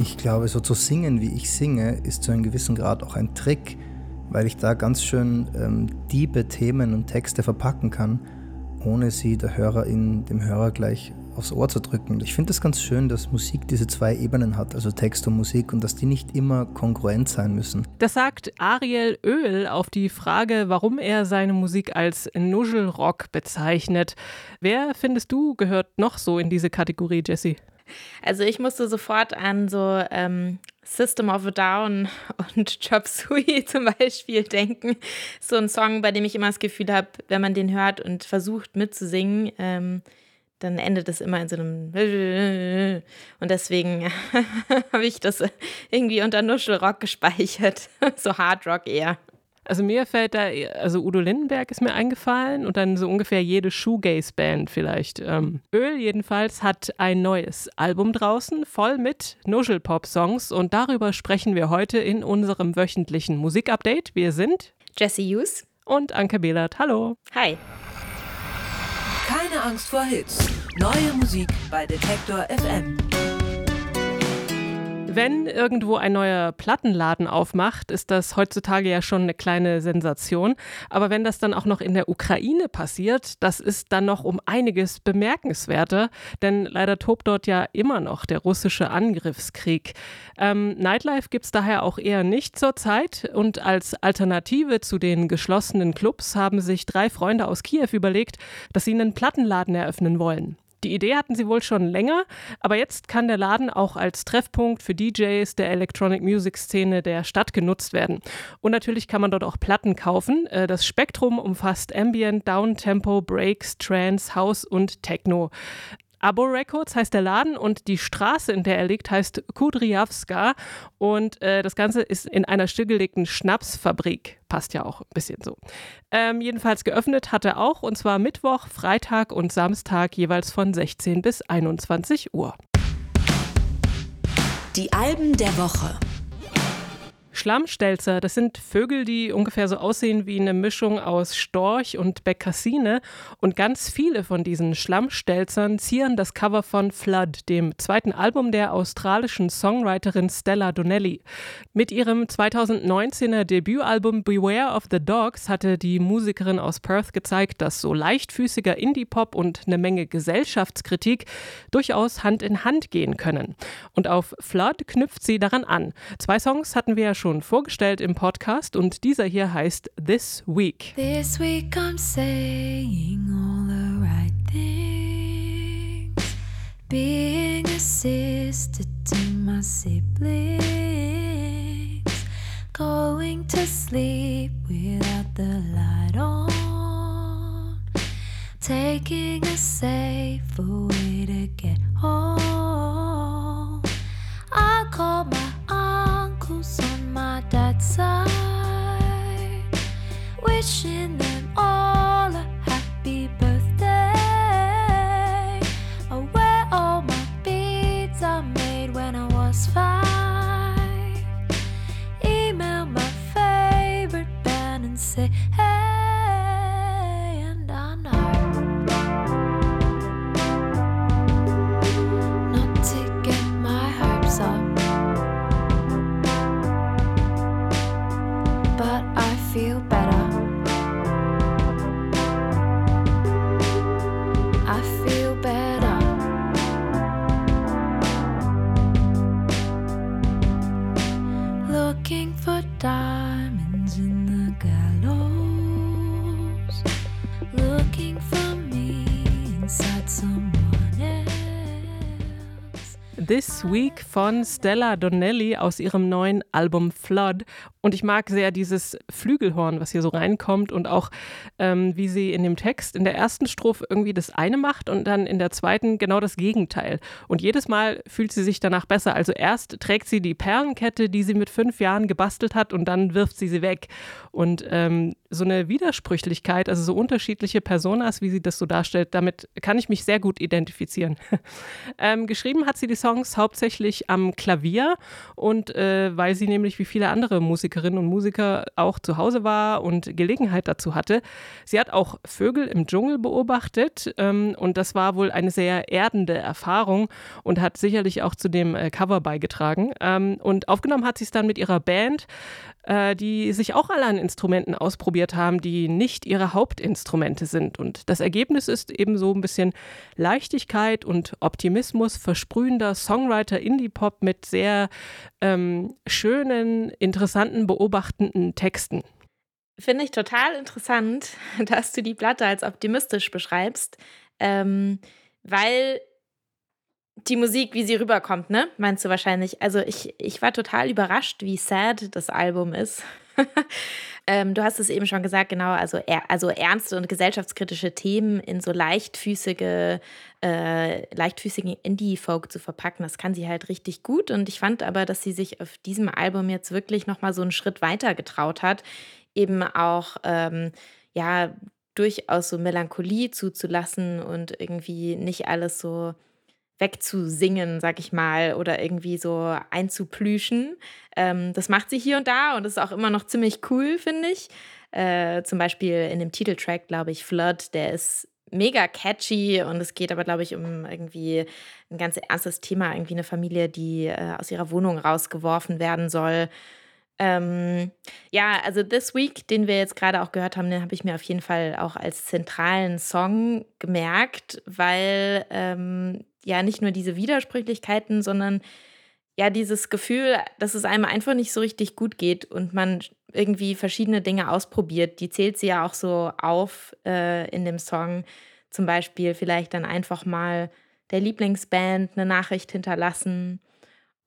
Ich glaube, so zu singen, wie ich singe, ist zu einem gewissen Grad auch ein Trick, weil ich da ganz schön ähm, diebe Themen und Texte verpacken kann, ohne sie der Hörerin, dem Hörer gleich aufs Ohr zu drücken. Ich finde es ganz schön, dass Musik diese zwei Ebenen hat, also Text und Musik, und dass die nicht immer kongruent sein müssen. Das sagt Ariel Öl auf die Frage, warum er seine Musik als Nuschelrock bezeichnet. Wer findest du gehört noch so in diese Kategorie, Jessie? Also ich musste sofort an so ähm, System of a Down und Chop Suey zum Beispiel denken. So ein Song, bei dem ich immer das Gefühl habe, wenn man den hört und versucht mitzusingen, ähm, dann endet es immer in so einem und deswegen habe ich das irgendwie unter Nuschelrock gespeichert, so Hardrock eher. Also mir fällt da, also Udo Lindenberg ist mir eingefallen und dann so ungefähr jede Shoegaze-Band vielleicht. Ähm, Öl jedenfalls hat ein neues Album draußen, voll mit Nuschelpop-Songs und darüber sprechen wir heute in unserem wöchentlichen Musikupdate. Wir sind Jesse Hughes und Anke Behlert. Hallo. Hi. Keine Angst vor Hits. Neue Musik bei Detektor FM. Wenn irgendwo ein neuer Plattenladen aufmacht, ist das heutzutage ja schon eine kleine Sensation. Aber wenn das dann auch noch in der Ukraine passiert, das ist dann noch um einiges bemerkenswerter, denn leider tobt dort ja immer noch der russische Angriffskrieg. Ähm, Nightlife gibt es daher auch eher nicht zurzeit und als Alternative zu den geschlossenen Clubs haben sich drei Freunde aus Kiew überlegt, dass sie einen Plattenladen eröffnen wollen. Die Idee hatten sie wohl schon länger, aber jetzt kann der Laden auch als Treffpunkt für DJs der Electronic Music Szene der Stadt genutzt werden. Und natürlich kann man dort auch Platten kaufen. Äh, das Spektrum umfasst Ambient, Downtempo, Breaks, Trance, House und Techno. Abo Records heißt der Laden und die Straße, in der er liegt, heißt Kudryavska. Und äh, das Ganze ist in einer stillgelegten Schnapsfabrik. Passt ja auch ein bisschen so. Ähm, jedenfalls geöffnet hat er auch und zwar Mittwoch, Freitag und Samstag jeweils von 16 bis 21 Uhr. Die Alben der Woche. Schlammstelzer, das sind Vögel, die ungefähr so aussehen wie eine Mischung aus Storch und Bekassine. Und ganz viele von diesen Schlammstelzern zieren das Cover von Flood, dem zweiten Album der australischen Songwriterin Stella Donnelly. Mit ihrem 2019er Debütalbum Beware of the Dogs hatte die Musikerin aus Perth gezeigt, dass so leichtfüßiger Indie-Pop und eine Menge Gesellschaftskritik durchaus Hand in Hand gehen können. Und auf Flood knüpft sie daran an. Zwei Songs hatten wir ja schon schon vorgestellt im Podcast und dieser hier heißt This Week. This week I'm saying all the right things. Being a sister to my siblings. Going to sleep without the light on. Taking a safe way to get home. I call my side, wishing This Week von Stella Donnelly aus ihrem neuen Album Flood. Und ich mag sehr dieses Flügelhorn, was hier so reinkommt und auch ähm, wie sie in dem Text in der ersten Strophe irgendwie das eine macht und dann in der zweiten genau das Gegenteil. Und jedes Mal fühlt sie sich danach besser. Also erst trägt sie die Perlenkette, die sie mit fünf Jahren gebastelt hat und dann wirft sie sie weg. Und ähm, so eine Widersprüchlichkeit, also so unterschiedliche Personas, wie sie das so darstellt, damit kann ich mich sehr gut identifizieren. ähm, geschrieben hat sie die Songs hauptsächlich am Klavier und äh, weil sie nämlich wie viele andere Musiker Musikerinnen und Musiker auch zu Hause war und Gelegenheit dazu hatte. Sie hat auch Vögel im Dschungel beobachtet ähm, und das war wohl eine sehr erdende Erfahrung und hat sicherlich auch zu dem äh, Cover beigetragen. Ähm, und aufgenommen hat sie es dann mit ihrer Band, äh, die sich auch alle an Instrumenten ausprobiert haben, die nicht ihre Hauptinstrumente sind. Und das Ergebnis ist eben so ein bisschen Leichtigkeit und Optimismus, versprühender Songwriter-Indie-Pop mit sehr ähm, schönen, interessanten, beobachtenden Texten. Finde ich total interessant, dass du die Platte als optimistisch beschreibst, ähm, weil die Musik, wie sie rüberkommt, ne? Meinst du wahrscheinlich? Also ich, ich war total überrascht, wie sad das Album ist. ähm, du hast es eben schon gesagt, genau, also, er, also ernste und gesellschaftskritische Themen in so leichtfüßige, äh, leichtfüßigen Indie-Folk zu verpacken, das kann sie halt richtig gut. Und ich fand aber, dass sie sich auf diesem Album jetzt wirklich nochmal so einen Schritt weiter getraut hat, eben auch, ähm, ja, durchaus so Melancholie zuzulassen und irgendwie nicht alles so wegzusingen, sag ich mal, oder irgendwie so einzuplüschen. Ähm, das macht sie hier und da und ist auch immer noch ziemlich cool, finde ich. Äh, zum Beispiel in dem Titeltrack, glaube ich, Flood, der ist mega catchy und es geht aber, glaube ich, um irgendwie ein ganz ernstes Thema, irgendwie eine Familie, die äh, aus ihrer Wohnung rausgeworfen werden soll. Ähm, ja, also This Week, den wir jetzt gerade auch gehört haben, den habe ich mir auf jeden Fall auch als zentralen Song gemerkt, weil ähm, ja nicht nur diese Widersprüchlichkeiten, sondern ja dieses Gefühl, dass es einem einfach nicht so richtig gut geht und man irgendwie verschiedene Dinge ausprobiert. Die zählt sie ja auch so auf äh, in dem Song. Zum Beispiel vielleicht dann einfach mal der Lieblingsband eine Nachricht hinterlassen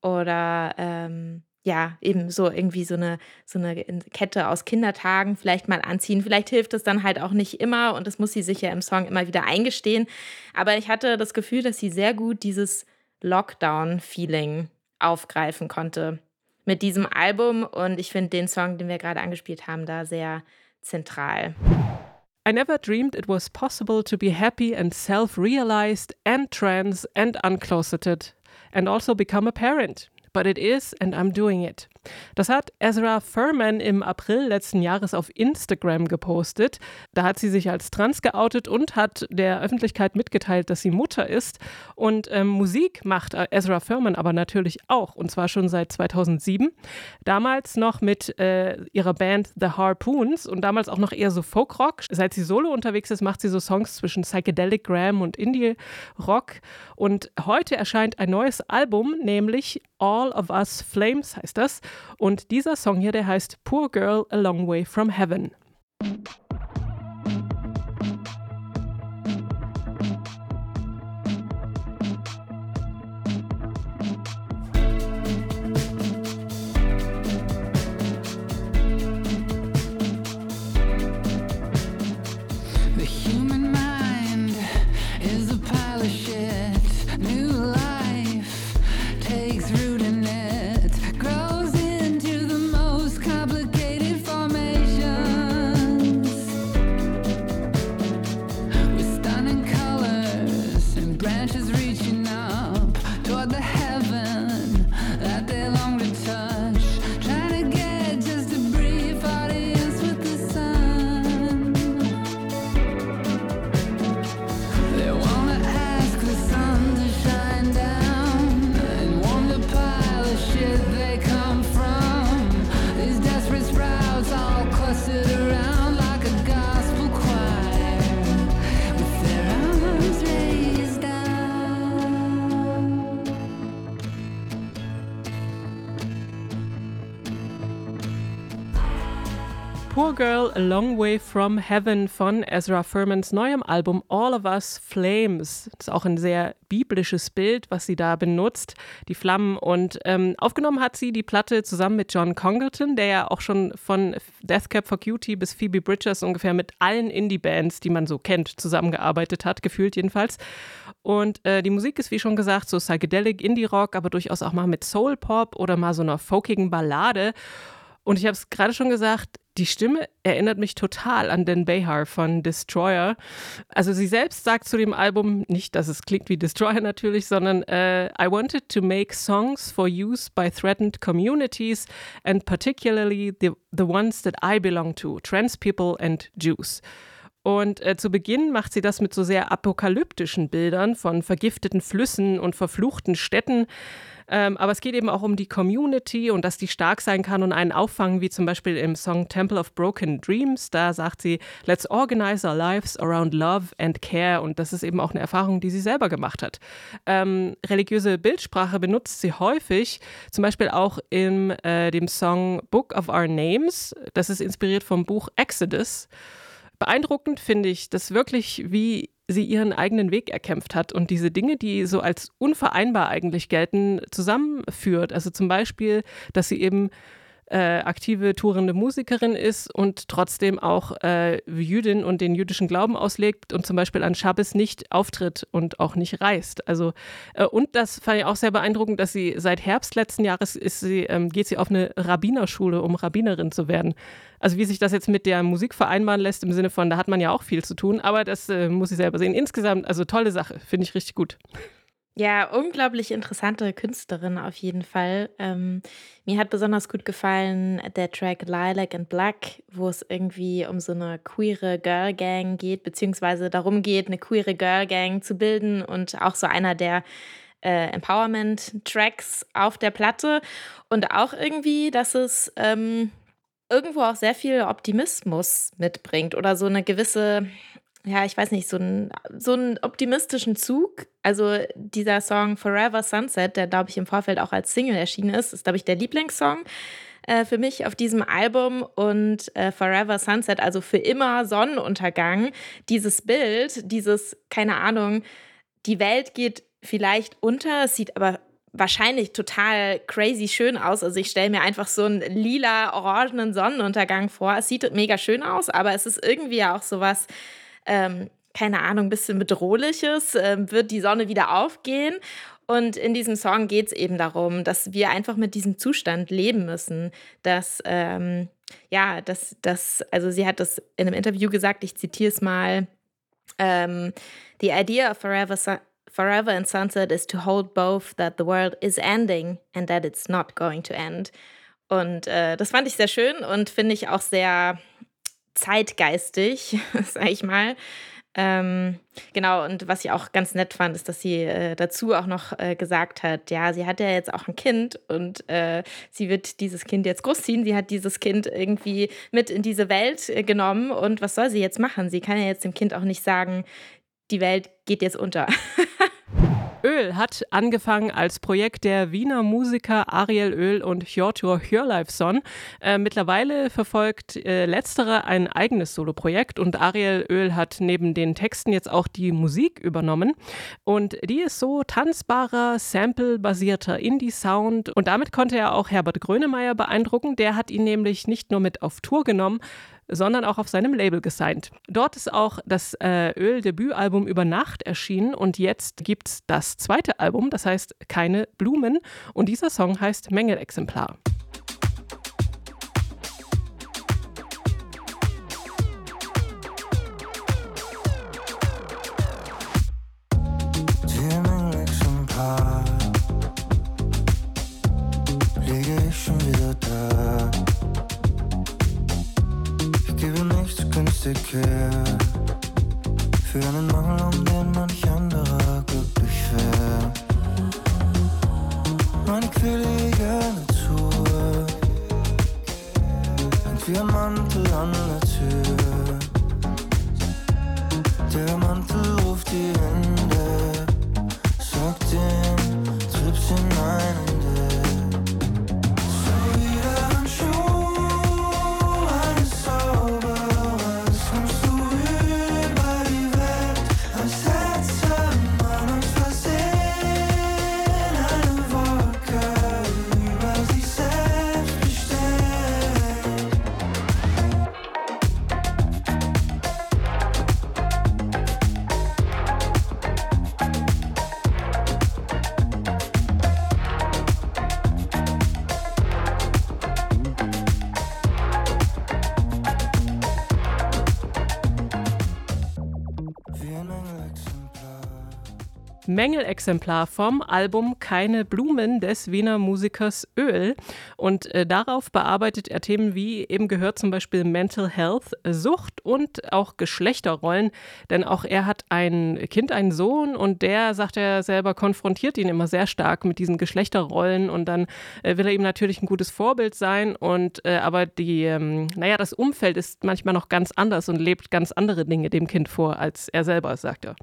oder ähm, ja, eben so irgendwie so eine, so eine Kette aus Kindertagen vielleicht mal anziehen. Vielleicht hilft es dann halt auch nicht immer und das muss sie sich ja im Song immer wieder eingestehen. Aber ich hatte das Gefühl, dass sie sehr gut dieses Lockdown-Feeling aufgreifen konnte mit diesem Album und ich finde den Song, den wir gerade angespielt haben, da sehr zentral. I never dreamed it was possible to be happy and self realized and trans and uncloseted and also become a parent but it is and I'm doing it. Das hat Ezra Furman im April letzten Jahres auf Instagram gepostet. Da hat sie sich als trans geoutet und hat der Öffentlichkeit mitgeteilt, dass sie Mutter ist. Und ähm, Musik macht Ezra Furman aber natürlich auch, und zwar schon seit 2007. Damals noch mit äh, ihrer Band The Harpoons und damals auch noch eher so Folkrock. Seit sie solo unterwegs ist, macht sie so Songs zwischen Psychedelic Gram und Indie Rock. Und heute erscheint ein neues Album, nämlich All of Us Flames heißt das. Und dieser Song hier, der heißt Poor Girl A Long Way from Heaven. Long Way from Heaven von Ezra Furmans neuem Album All of Us Flames. Das ist auch ein sehr biblisches Bild, was sie da benutzt, die Flammen. Und ähm, aufgenommen hat sie die Platte zusammen mit John Congleton, der ja auch schon von Death Cab for Cutie bis Phoebe Bridgers ungefähr mit allen Indie-Bands, die man so kennt, zusammengearbeitet hat, gefühlt jedenfalls. Und äh, die Musik ist, wie schon gesagt, so Psychedelic, Indie-Rock, aber durchaus auch mal mit Soul-Pop oder mal so einer folkigen Ballade. Und ich habe es gerade schon gesagt, die Stimme erinnert mich total an Dan Behar von Destroyer. Also sie selbst sagt zu dem Album nicht, dass es klingt wie Destroyer natürlich, sondern uh, I wanted to make songs for use by threatened communities and particularly the, the ones that I belong to, trans people and Jews. Und äh, zu Beginn macht sie das mit so sehr apokalyptischen Bildern von vergifteten Flüssen und verfluchten Städten. Ähm, aber es geht eben auch um die Community und dass die stark sein kann und einen auffangen, wie zum Beispiel im Song Temple of Broken Dreams. Da sagt sie, let's organize our lives around love and care. Und das ist eben auch eine Erfahrung, die sie selber gemacht hat. Ähm, religiöse Bildsprache benutzt sie häufig, zum Beispiel auch in äh, dem Song Book of Our Names. Das ist inspiriert vom Buch Exodus. Beeindruckend finde ich das wirklich, wie sie ihren eigenen Weg erkämpft hat und diese Dinge, die so als unvereinbar eigentlich gelten, zusammenführt. Also zum Beispiel, dass sie eben äh, aktive tourende Musikerin ist und trotzdem auch äh, Jüdin und den jüdischen Glauben auslegt und zum Beispiel an Schabbes nicht auftritt und auch nicht reist. Also äh, und das fand ich auch sehr beeindruckend, dass sie seit Herbst letzten Jahres sie, ähm, geht sie auf eine Rabbinerschule, um Rabbinerin zu werden. Also wie sich das jetzt mit der Musik vereinbaren lässt, im Sinne von, da hat man ja auch viel zu tun, aber das äh, muss ich selber sehen. Insgesamt, also tolle Sache, finde ich richtig gut. Ja, unglaublich interessante Künstlerin auf jeden Fall. Ähm, mir hat besonders gut gefallen der Track Lilac and Black, wo es irgendwie um so eine queere Girl Gang geht, beziehungsweise darum geht, eine queere Girl Gang zu bilden und auch so einer der äh, Empowerment-Tracks auf der Platte. Und auch irgendwie, dass es ähm, irgendwo auch sehr viel Optimismus mitbringt oder so eine gewisse ja, ich weiß nicht, so, ein, so einen optimistischen Zug. Also dieser Song Forever Sunset, der, glaube ich, im Vorfeld auch als Single erschienen ist, ist, glaube ich, der Lieblingssong äh, für mich auf diesem Album. Und äh, Forever Sunset, also für immer Sonnenuntergang, dieses Bild, dieses, keine Ahnung, die Welt geht vielleicht unter, es sieht aber wahrscheinlich total crazy schön aus. Also ich stelle mir einfach so einen lila-orangenen Sonnenuntergang vor. Es sieht mega schön aus, aber es ist irgendwie auch sowas ähm, keine Ahnung, ein bisschen bedrohliches, äh, wird die Sonne wieder aufgehen. Und in diesem Song geht es eben darum, dass wir einfach mit diesem Zustand leben müssen, dass, ähm, ja, dass, dass, also sie hat das in einem Interview gesagt, ich zitiere es mal, ähm, The idea of forever, forever and sunset is to hold both that the world is ending and that it's not going to end. Und äh, das fand ich sehr schön und finde ich auch sehr zeitgeistig, sag ich mal. Ähm, genau, und was ich auch ganz nett fand, ist, dass sie äh, dazu auch noch äh, gesagt hat, ja, sie hat ja jetzt auch ein Kind und äh, sie wird dieses Kind jetzt großziehen. Sie hat dieses Kind irgendwie mit in diese Welt äh, genommen und was soll sie jetzt machen? Sie kann ja jetzt dem Kind auch nicht sagen, die Welt geht jetzt unter. Öl hat angefangen als Projekt der Wiener Musiker Ariel Öl und Hjortur Hjörleifsson. Äh, mittlerweile verfolgt äh, letztere ein eigenes Soloprojekt und Ariel Öl hat neben den Texten jetzt auch die Musik übernommen. Und die ist so tanzbarer, sample-basierter Indie-Sound. Und damit konnte er auch Herbert Grönemeyer beeindrucken. Der hat ihn nämlich nicht nur mit auf Tour genommen, sondern auch auf seinem Label gesigned. Dort ist auch das äh, Öl-Debütalbum über Nacht erschienen und jetzt gibt es das zweite Album, das heißt Keine Blumen und dieser Song heißt Mängelexemplar. Her. Für einen Mangel, um den manch anderer glücklich wäre. Meine gerne Natur ein Mantel Mängelexemplar vom Album Keine Blumen des Wiener Musikers Öl. Und äh, darauf bearbeitet er Themen wie eben gehört zum Beispiel Mental Health, Sucht und auch Geschlechterrollen. Denn auch er hat ein Kind, einen Sohn und der, sagt er selber, konfrontiert ihn immer sehr stark mit diesen Geschlechterrollen und dann äh, will er ihm natürlich ein gutes Vorbild sein und äh, aber die, ähm, naja, das Umfeld ist manchmal noch ganz anders und lebt ganz andere Dinge dem Kind vor, als er selber, sagt er.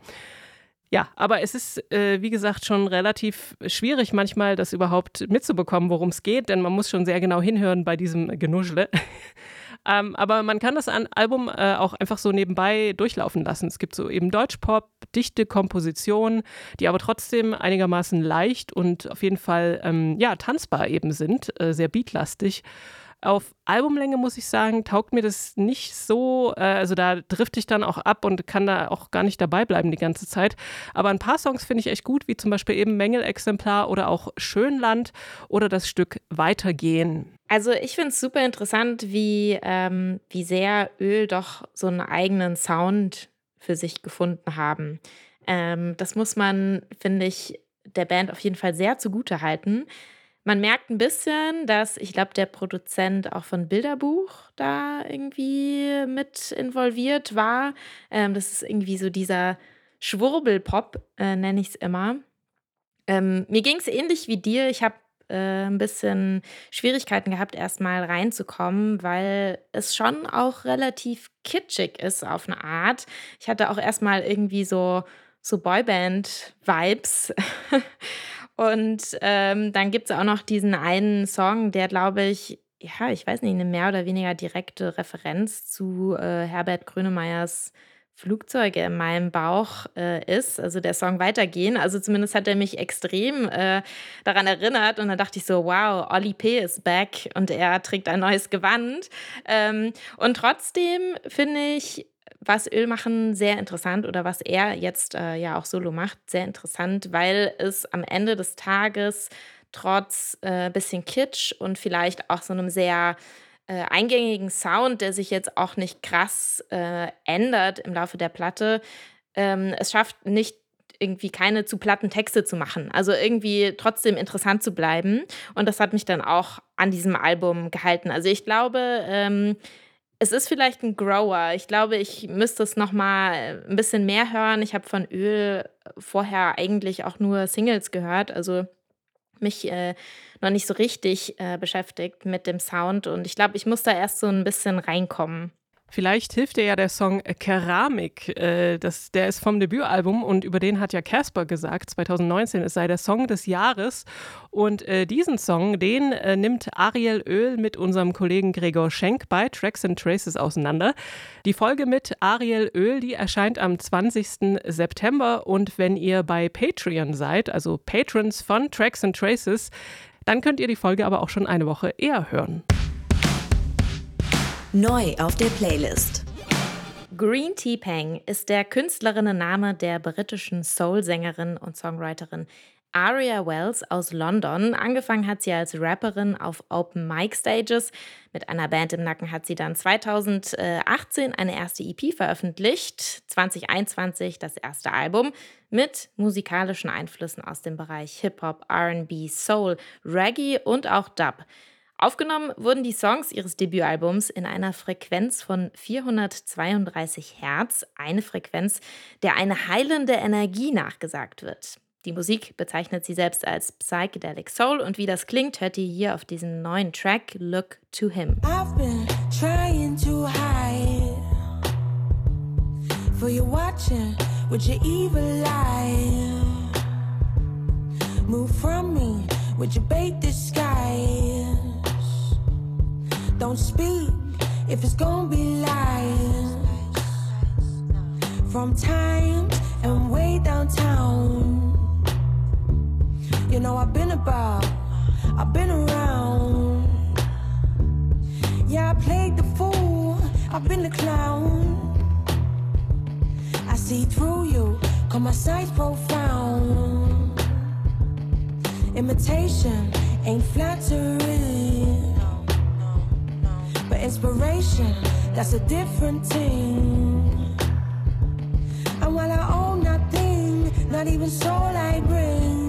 Ja, aber es ist, äh, wie gesagt, schon relativ schwierig manchmal, das überhaupt mitzubekommen, worum es geht, denn man muss schon sehr genau hinhören bei diesem Genuschle. ähm, aber man kann das Album äh, auch einfach so nebenbei durchlaufen lassen. Es gibt so eben Deutschpop, dichte Kompositionen, die aber trotzdem einigermaßen leicht und auf jeden Fall ähm, ja, tanzbar eben sind, äh, sehr beatlastig. Auf Albumlänge muss ich sagen, taugt mir das nicht so. Äh, also da drifte ich dann auch ab und kann da auch gar nicht dabei bleiben die ganze Zeit. Aber ein paar Songs finde ich echt gut, wie zum Beispiel eben Mängelexemplar oder auch Schönland oder das Stück Weitergehen. Also ich finde es super interessant, wie, ähm, wie sehr Öl doch so einen eigenen Sound für sich gefunden haben. Ähm, das muss man, finde ich, der Band auf jeden Fall sehr zugute halten. Man merkt ein bisschen, dass ich glaube, der Produzent auch von Bilderbuch da irgendwie mit involviert war. Ähm, das ist irgendwie so dieser Schwurbelpop, äh, nenne ich es immer. Ähm, mir ging es ähnlich wie dir. Ich habe äh, ein bisschen Schwierigkeiten gehabt, erstmal reinzukommen, weil es schon auch relativ kitschig ist auf eine Art. Ich hatte auch erstmal irgendwie so, so Boyband-Vibes. Und ähm, dann gibt es auch noch diesen einen Song, der, glaube ich, ja, ich weiß nicht, eine mehr oder weniger direkte Referenz zu äh, Herbert Grönemeyers Flugzeuge in meinem Bauch äh, ist, also der Song Weitergehen. Also zumindest hat er mich extrem äh, daran erinnert und dann dachte ich so, wow, Olli P. ist back und er trägt ein neues Gewand. Ähm, und trotzdem finde ich, was Ölmachen sehr interessant oder was er jetzt äh, ja auch solo macht, sehr interessant, weil es am Ende des Tages trotz äh, bisschen Kitsch und vielleicht auch so einem sehr äh, eingängigen Sound, der sich jetzt auch nicht krass äh, ändert im Laufe der Platte, ähm, es schafft nicht irgendwie keine zu platten Texte zu machen. Also irgendwie trotzdem interessant zu bleiben. Und das hat mich dann auch an diesem Album gehalten. Also ich glaube, ähm, es ist vielleicht ein Grower. Ich glaube, ich müsste es noch mal ein bisschen mehr hören. Ich habe von Öl vorher eigentlich auch nur Singles gehört, also mich äh, noch nicht so richtig äh, beschäftigt mit dem Sound und ich glaube, ich muss da erst so ein bisschen reinkommen. Vielleicht hilft dir ja der Song Keramik. Äh, das, der ist vom Debütalbum und über den hat ja Casper gesagt, 2019, es sei der Song des Jahres. Und äh, diesen Song, den äh, nimmt Ariel Öl mit unserem Kollegen Gregor Schenk bei Tracks and Traces auseinander. Die Folge mit Ariel Öl, die erscheint am 20. September. Und wenn ihr bei Patreon seid, also Patrons von Tracks and Traces, dann könnt ihr die Folge aber auch schon eine Woche eher hören. Neu auf der Playlist. Green Tea Peng ist der Künstlerinnenname der britischen Soul-Sängerin und Songwriterin Aria Wells aus London. Angefangen hat sie als Rapperin auf Open Mic Stages. Mit einer Band im Nacken hat sie dann 2018 eine erste EP veröffentlicht, 2021 das erste Album mit musikalischen Einflüssen aus dem Bereich Hip-Hop, RB, Soul, Reggae und auch Dub. Aufgenommen wurden die Songs ihres Debütalbums in einer Frequenz von 432 Hertz, eine Frequenz, der eine heilende Energie nachgesagt wird. Die Musik bezeichnet sie selbst als Psychedelic Soul und wie das klingt, hört ihr hier auf diesem neuen Track Look to Him. I've been trying to hide For you watching with your evil eye Move from me with your bait disguise Don't speak if it's gonna be lies. From time and way downtown. You know, I've been about, I've been around. Yeah, I played the fool, I've been the clown. I see through you, cause my sight's profound. Imitation ain't flattering inspiration, that's a different thing. And while I own nothing, not even soul I bring.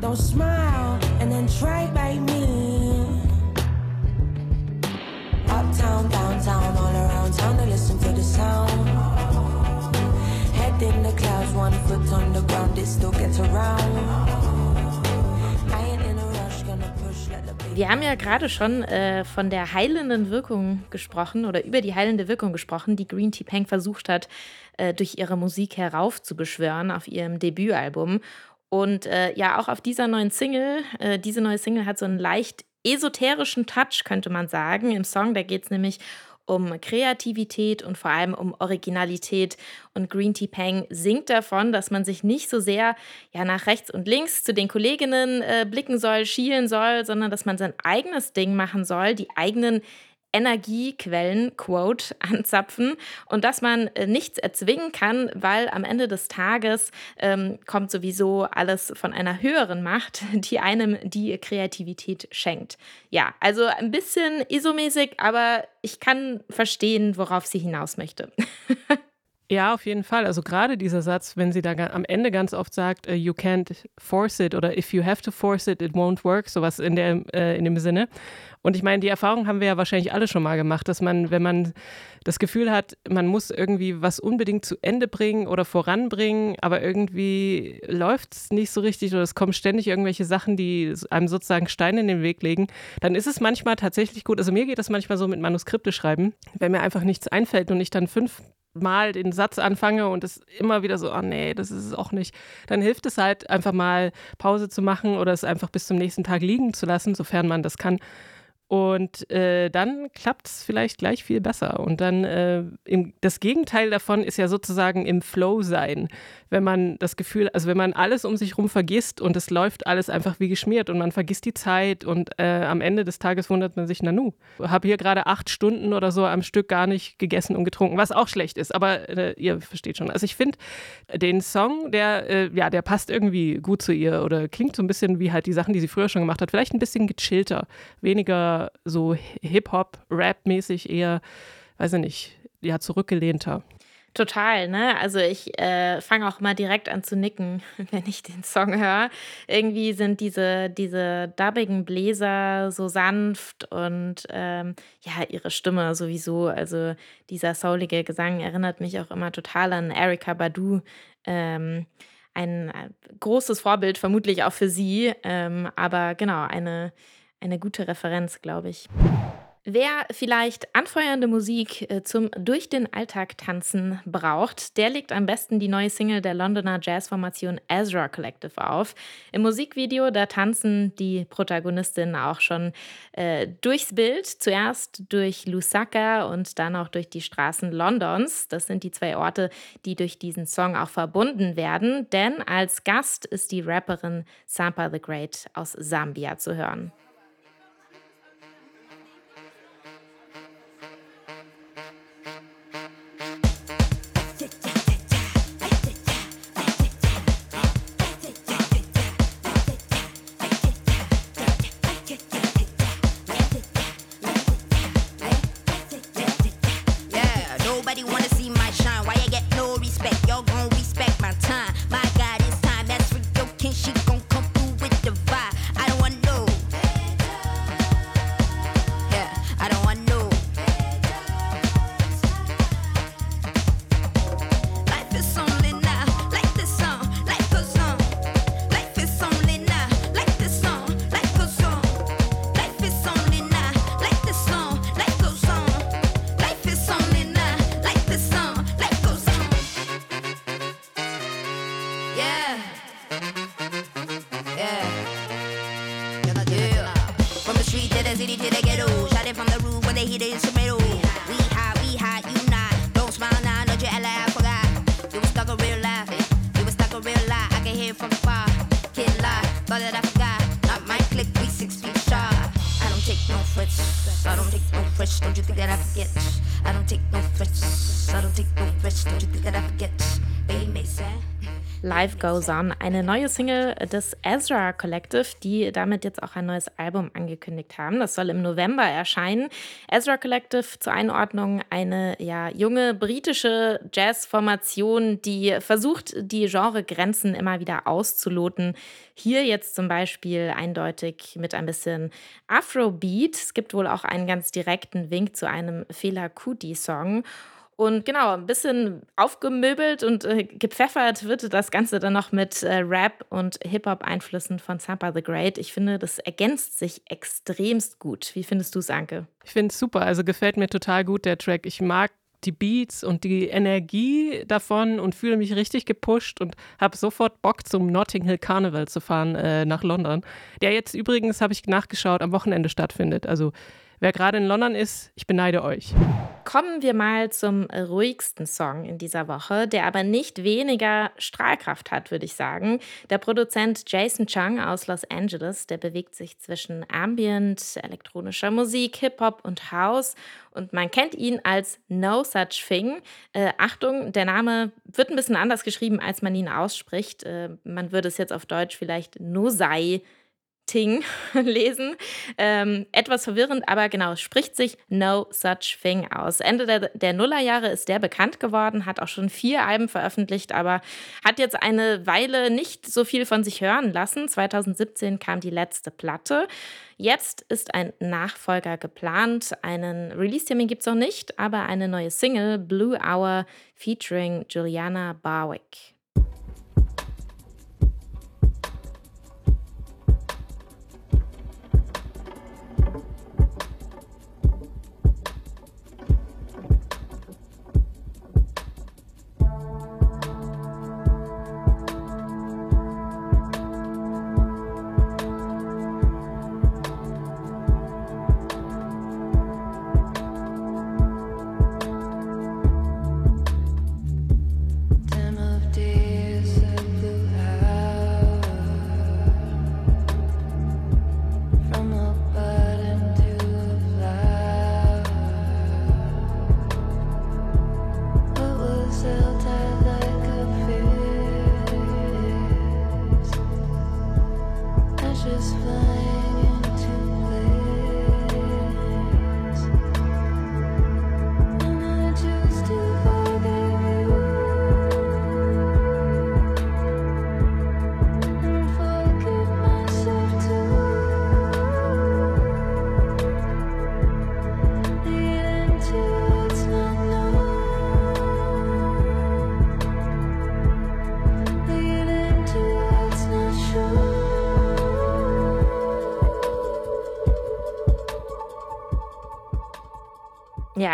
Don't smile and then try by me. Uptown, downtown, all around town, they listen to the sound. Head in the clouds, one foot on the ground, it still gets around. Wir haben ja gerade schon äh, von der heilenden Wirkung gesprochen oder über die heilende Wirkung gesprochen, die Green Tea Peng versucht hat, äh, durch ihre Musik heraufzubeschwören auf ihrem Debütalbum. Und äh, ja, auch auf dieser neuen Single, äh, diese neue Single hat so einen leicht esoterischen Touch, könnte man sagen. Im Song, da geht es nämlich um Kreativität und vor allem um Originalität. Und Green Tea Peng singt davon, dass man sich nicht so sehr ja, nach rechts und links zu den Kolleginnen äh, blicken soll, schielen soll, sondern dass man sein eigenes Ding machen soll, die eigenen Energiequellen, Quote, anzapfen und dass man äh, nichts erzwingen kann, weil am Ende des Tages ähm, kommt sowieso alles von einer höheren Macht, die einem die Kreativität schenkt. Ja, also ein bisschen isomäßig, aber ich kann verstehen, worauf sie hinaus möchte. Ja, auf jeden Fall. Also gerade dieser Satz, wenn sie da am Ende ganz oft sagt, uh, you can't force it oder if you have to force it, it won't work, sowas in, der, äh, in dem Sinne. Und ich meine, die Erfahrung haben wir ja wahrscheinlich alle schon mal gemacht, dass man, wenn man das Gefühl hat, man muss irgendwie was unbedingt zu Ende bringen oder voranbringen, aber irgendwie läuft es nicht so richtig oder es kommen ständig irgendwelche Sachen, die einem sozusagen Steine in den Weg legen, dann ist es manchmal tatsächlich gut. Also mir geht das manchmal so mit Manuskripte schreiben, wenn mir einfach nichts einfällt und ich dann fünf mal den Satz anfange und es immer wieder so, oh nee, das ist es auch nicht, dann hilft es halt einfach mal Pause zu machen oder es einfach bis zum nächsten Tag liegen zu lassen, sofern man das kann. Und äh, dann klappt es vielleicht gleich viel besser. Und dann äh, im, das Gegenteil davon ist ja sozusagen im Flow sein. Wenn man das Gefühl, also wenn man alles um sich herum vergisst und es läuft alles einfach wie geschmiert und man vergisst die Zeit und äh, am Ende des Tages wundert man sich, Nanu, habe hier gerade acht Stunden oder so am Stück gar nicht gegessen und getrunken, was auch schlecht ist. Aber äh, ihr versteht schon. Also ich finde den Song, der, äh, ja, der passt irgendwie gut zu ihr oder klingt so ein bisschen wie halt die Sachen, die sie früher schon gemacht hat. Vielleicht ein bisschen gechillter, weniger so Hip-Hop, Rap-mäßig eher, weiß ich nicht, ja, zurückgelehnter. Total, ne? Also ich äh, fange auch mal direkt an zu nicken, wenn ich den Song höre. Irgendwie sind diese, diese dubbigen Bläser so sanft und ähm, ja, ihre Stimme sowieso. Also dieser soulige Gesang erinnert mich auch immer total an Erika Badu. Ähm, ein äh, großes Vorbild, vermutlich auch für sie. Ähm, aber genau, eine eine gute Referenz, glaube ich. Wer vielleicht anfeuernde Musik äh, zum durch den Alltag tanzen braucht, der legt am besten die neue Single der Londoner Jazzformation Ezra Collective auf. Im Musikvideo, da tanzen die Protagonistinnen auch schon äh, durchs Bild, zuerst durch Lusaka und dann auch durch die Straßen Londons. Das sind die zwei Orte, die durch diesen Song auch verbunden werden, denn als Gast ist die Rapperin Sampa the Great aus Sambia zu hören. Don't you think that I forget? I don't take no Life Goes On, eine neue Single des Ezra Collective, die damit jetzt auch ein neues Album angekündigt haben. Das soll im November erscheinen. Ezra Collective zur Einordnung eine ja, junge britische Jazzformation, die versucht, die Genregrenzen immer wieder auszuloten. Hier jetzt zum Beispiel eindeutig mit ein bisschen Afrobeat. Es gibt wohl auch einen ganz direkten Wink zu einem Fela Kuti-Song. Und genau, ein bisschen aufgemöbelt und äh, gepfeffert wird das Ganze dann noch mit äh, Rap und Hip-Hop-Einflüssen von Sampa the Great. Ich finde, das ergänzt sich extremst gut. Wie findest du es, Anke? Ich finde es super. Also gefällt mir total gut der Track. Ich mag die Beats und die Energie davon und fühle mich richtig gepusht und habe sofort Bock zum Notting Hill Carnival zu fahren äh, nach London. Der jetzt übrigens, habe ich nachgeschaut, am Wochenende stattfindet. Also wer gerade in London ist, ich beneide euch. Kommen wir mal zum ruhigsten Song in dieser Woche, der aber nicht weniger Strahlkraft hat, würde ich sagen. Der Produzent Jason Chung aus Los Angeles, der bewegt sich zwischen Ambient, elektronischer Musik, Hip-Hop und House. Und man kennt ihn als No Such Thing. Äh, Achtung, der Name wird ein bisschen anders geschrieben, als man ihn ausspricht. Äh, man würde es jetzt auf Deutsch vielleicht No Sei Ting lesen. Ähm, etwas verwirrend, aber genau, spricht sich No Such Thing aus. Ende der, der Nullerjahre ist der bekannt geworden, hat auch schon vier Alben veröffentlicht, aber hat jetzt eine Weile nicht so viel von sich hören lassen. 2017 kam die letzte Platte. Jetzt ist ein Nachfolger geplant. Einen Release-Termin gibt es noch nicht, aber eine neue Single, Blue Hour, featuring Juliana Barwick.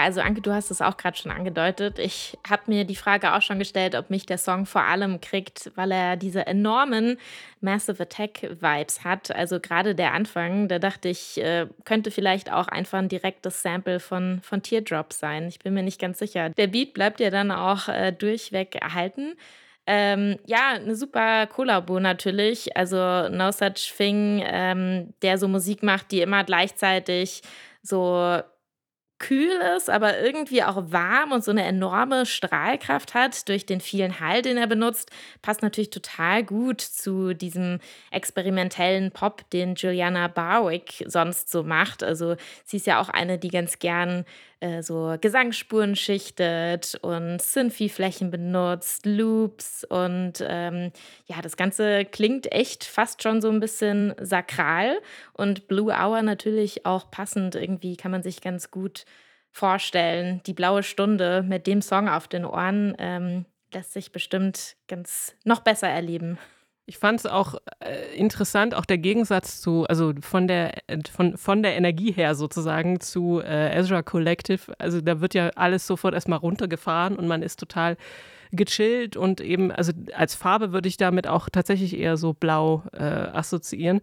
Also Anke, du hast es auch gerade schon angedeutet. Ich habe mir die Frage auch schon gestellt, ob mich der Song vor allem kriegt, weil er diese enormen Massive Attack Vibes hat. Also gerade der Anfang, da dachte ich, äh, könnte vielleicht auch einfach ein direktes Sample von, von Teardrop sein. Ich bin mir nicht ganz sicher. Der Beat bleibt ja dann auch äh, durchweg erhalten. Ähm, ja, eine super Kollabo natürlich. Also No Such Thing, ähm, der so Musik macht, die immer gleichzeitig so kühl ist, aber irgendwie auch warm und so eine enorme Strahlkraft hat durch den vielen Hall, den er benutzt, passt natürlich total gut zu diesem experimentellen Pop, den Juliana Barwick sonst so macht. Also sie ist ja auch eine, die ganz gern äh, so Gesangsspuren schichtet und Synthi-Flächen benutzt, Loops und ähm, ja, das Ganze klingt echt fast schon so ein bisschen sakral und Blue Hour natürlich auch passend. Irgendwie kann man sich ganz gut vorstellen. Die blaue Stunde mit dem Song auf den Ohren ähm, lässt sich bestimmt ganz noch besser erleben. Ich fand es auch äh, interessant, auch der Gegensatz zu, also von der, von, von der Energie her sozusagen zu äh, Ezra Collective. Also da wird ja alles sofort erstmal runtergefahren und man ist total gechillt und eben, also als Farbe würde ich damit auch tatsächlich eher so blau äh, assoziieren.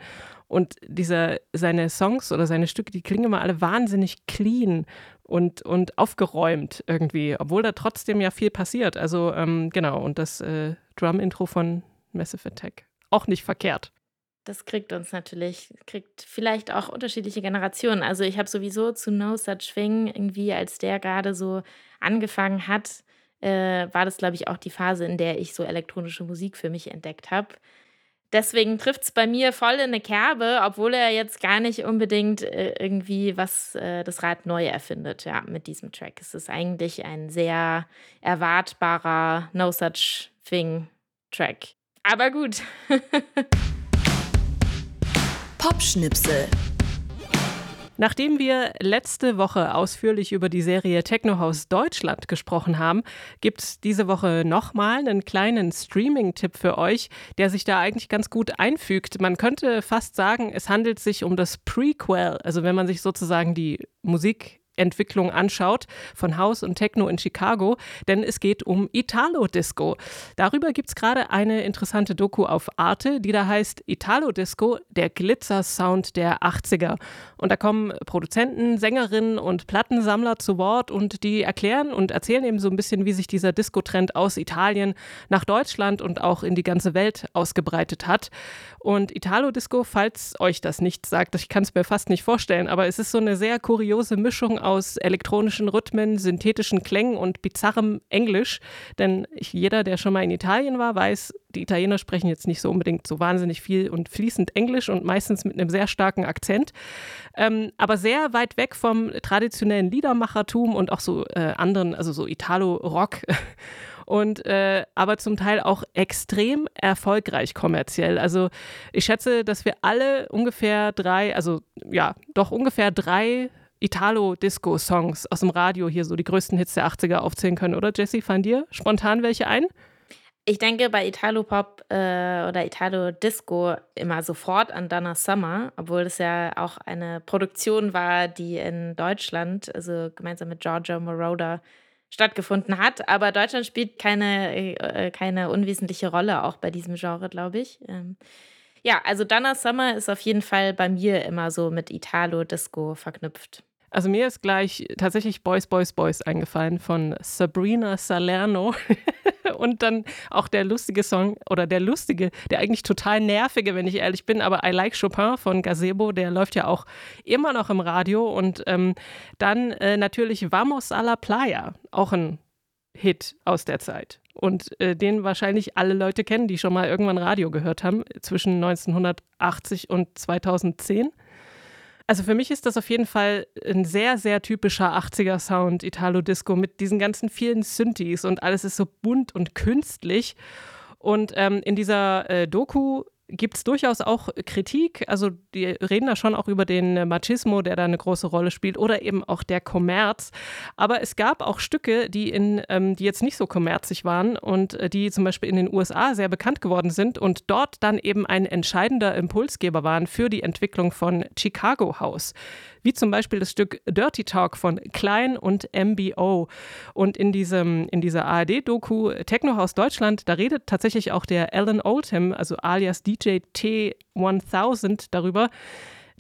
Und dieser, seine Songs oder seine Stücke, die klingen immer alle wahnsinnig clean und, und aufgeräumt irgendwie, obwohl da trotzdem ja viel passiert. Also ähm, genau, und das äh, Drum-Intro von Massive Attack. Auch nicht verkehrt. Das kriegt uns natürlich, kriegt vielleicht auch unterschiedliche Generationen. Also ich habe sowieso zu No Such Thing irgendwie, als der gerade so angefangen hat, äh, war das, glaube ich, auch die Phase, in der ich so elektronische Musik für mich entdeckt habe. Deswegen trifft es bei mir voll in eine Kerbe, obwohl er jetzt gar nicht unbedingt äh, irgendwie was äh, das Rad neu erfindet, ja, mit diesem Track. Es ist eigentlich ein sehr erwartbarer No Such Thing Track. Aber gut. Popschnipsel. Nachdem wir letzte Woche ausführlich über die Serie Technohaus Deutschland gesprochen haben, gibt es diese Woche nochmal einen kleinen Streaming-Tipp für euch, der sich da eigentlich ganz gut einfügt. Man könnte fast sagen, es handelt sich um das Prequel, also wenn man sich sozusagen die Musik Entwicklung anschaut von House und Techno in Chicago, denn es geht um Italo-Disco. Darüber gibt es gerade eine interessante Doku auf Arte, die da heißt Italo-Disco, der Glitzer-Sound der 80er. Und da kommen Produzenten, Sängerinnen und Plattensammler zu Wort und die erklären und erzählen eben so ein bisschen, wie sich dieser Disco-Trend aus Italien nach Deutschland und auch in die ganze Welt ausgebreitet hat. Und Italo-Disco, falls euch das nicht sagt, ich kann es mir fast nicht vorstellen, aber es ist so eine sehr kuriose Mischung aus elektronischen Rhythmen, synthetischen Klängen und bizarrem Englisch. Denn jeder, der schon mal in Italien war, weiß, die Italiener sprechen jetzt nicht so unbedingt so wahnsinnig viel und fließend Englisch und meistens mit einem sehr starken Akzent. Ähm, aber sehr weit weg vom traditionellen Liedermachertum und auch so äh, anderen, also so Italo-Rock. und äh, aber zum Teil auch extrem erfolgreich kommerziell. Also ich schätze, dass wir alle ungefähr drei, also ja, doch ungefähr drei Italo-Disco-Songs aus dem Radio hier so die größten Hits der 80er aufzählen können, oder Jesse? Fallen dir spontan welche ein? Ich denke bei Italo-Pop äh, oder Italo-Disco immer sofort an Donna Summer, obwohl das ja auch eine Produktion war, die in Deutschland, also gemeinsam mit Giorgio Moroder, stattgefunden hat. Aber Deutschland spielt keine, äh, keine unwesentliche Rolle auch bei diesem Genre, glaube ich. Ähm, ja, also Donna Summer ist auf jeden Fall bei mir immer so mit Italo-Disco verknüpft. Also mir ist gleich tatsächlich Boys, Boys, Boys eingefallen von Sabrina Salerno. Und dann auch der lustige Song oder der lustige, der eigentlich total nervige, wenn ich ehrlich bin, aber I Like Chopin von Gazebo, der läuft ja auch immer noch im Radio. Und ähm, dann äh, natürlich Vamos a la Playa, auch ein Hit aus der Zeit. Und äh, den wahrscheinlich alle Leute kennen, die schon mal irgendwann Radio gehört haben, zwischen 1980 und 2010. Also für mich ist das auf jeden Fall ein sehr, sehr typischer 80er-Sound, Italo-Disco, mit diesen ganzen vielen Synthes und alles ist so bunt und künstlich. Und ähm, in dieser äh, Doku gibt es durchaus auch Kritik. Also die reden da schon auch über den Machismo, der da eine große Rolle spielt, oder eben auch der Kommerz. Aber es gab auch Stücke, die, in, ähm, die jetzt nicht so kommerzig waren und äh, die zum Beispiel in den USA sehr bekannt geworden sind und dort dann eben ein entscheidender Impulsgeber waren für die Entwicklung von Chicago House wie zum Beispiel das Stück Dirty Talk von Klein und MBO. Und in, diesem, in dieser ARD-Doku Techno House Deutschland, da redet tatsächlich auch der Alan Oldham, also alias DJ T1000, darüber,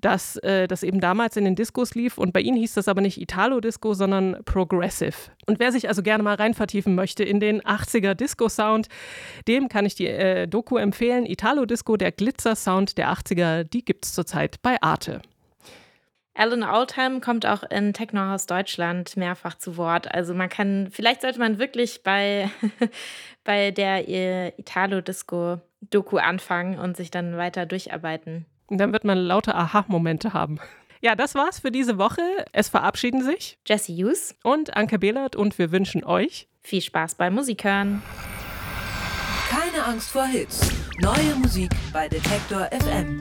dass äh, das eben damals in den Diskos lief und bei ihnen hieß das aber nicht Italo-Disco, sondern Progressive. Und wer sich also gerne mal rein vertiefen möchte in den 80er Disco-Sound, dem kann ich die äh, Doku empfehlen. Italo-Disco, der Glitzer-Sound der 80er, die gibt es zurzeit bei Arte. Alan Oldham kommt auch in Techno House Deutschland mehrfach zu Wort. Also man kann, vielleicht sollte man wirklich bei, bei der äh, Italo-Disco-Doku anfangen und sich dann weiter durcharbeiten. Und dann wird man lauter Aha-Momente haben. Ja, das war's für diese Woche. Es verabschieden sich Jesse Hughes und Anke Behlert und wir wünschen euch viel Spaß beim Musikhören. Keine Angst vor Hits. Neue Musik bei Detektor FM.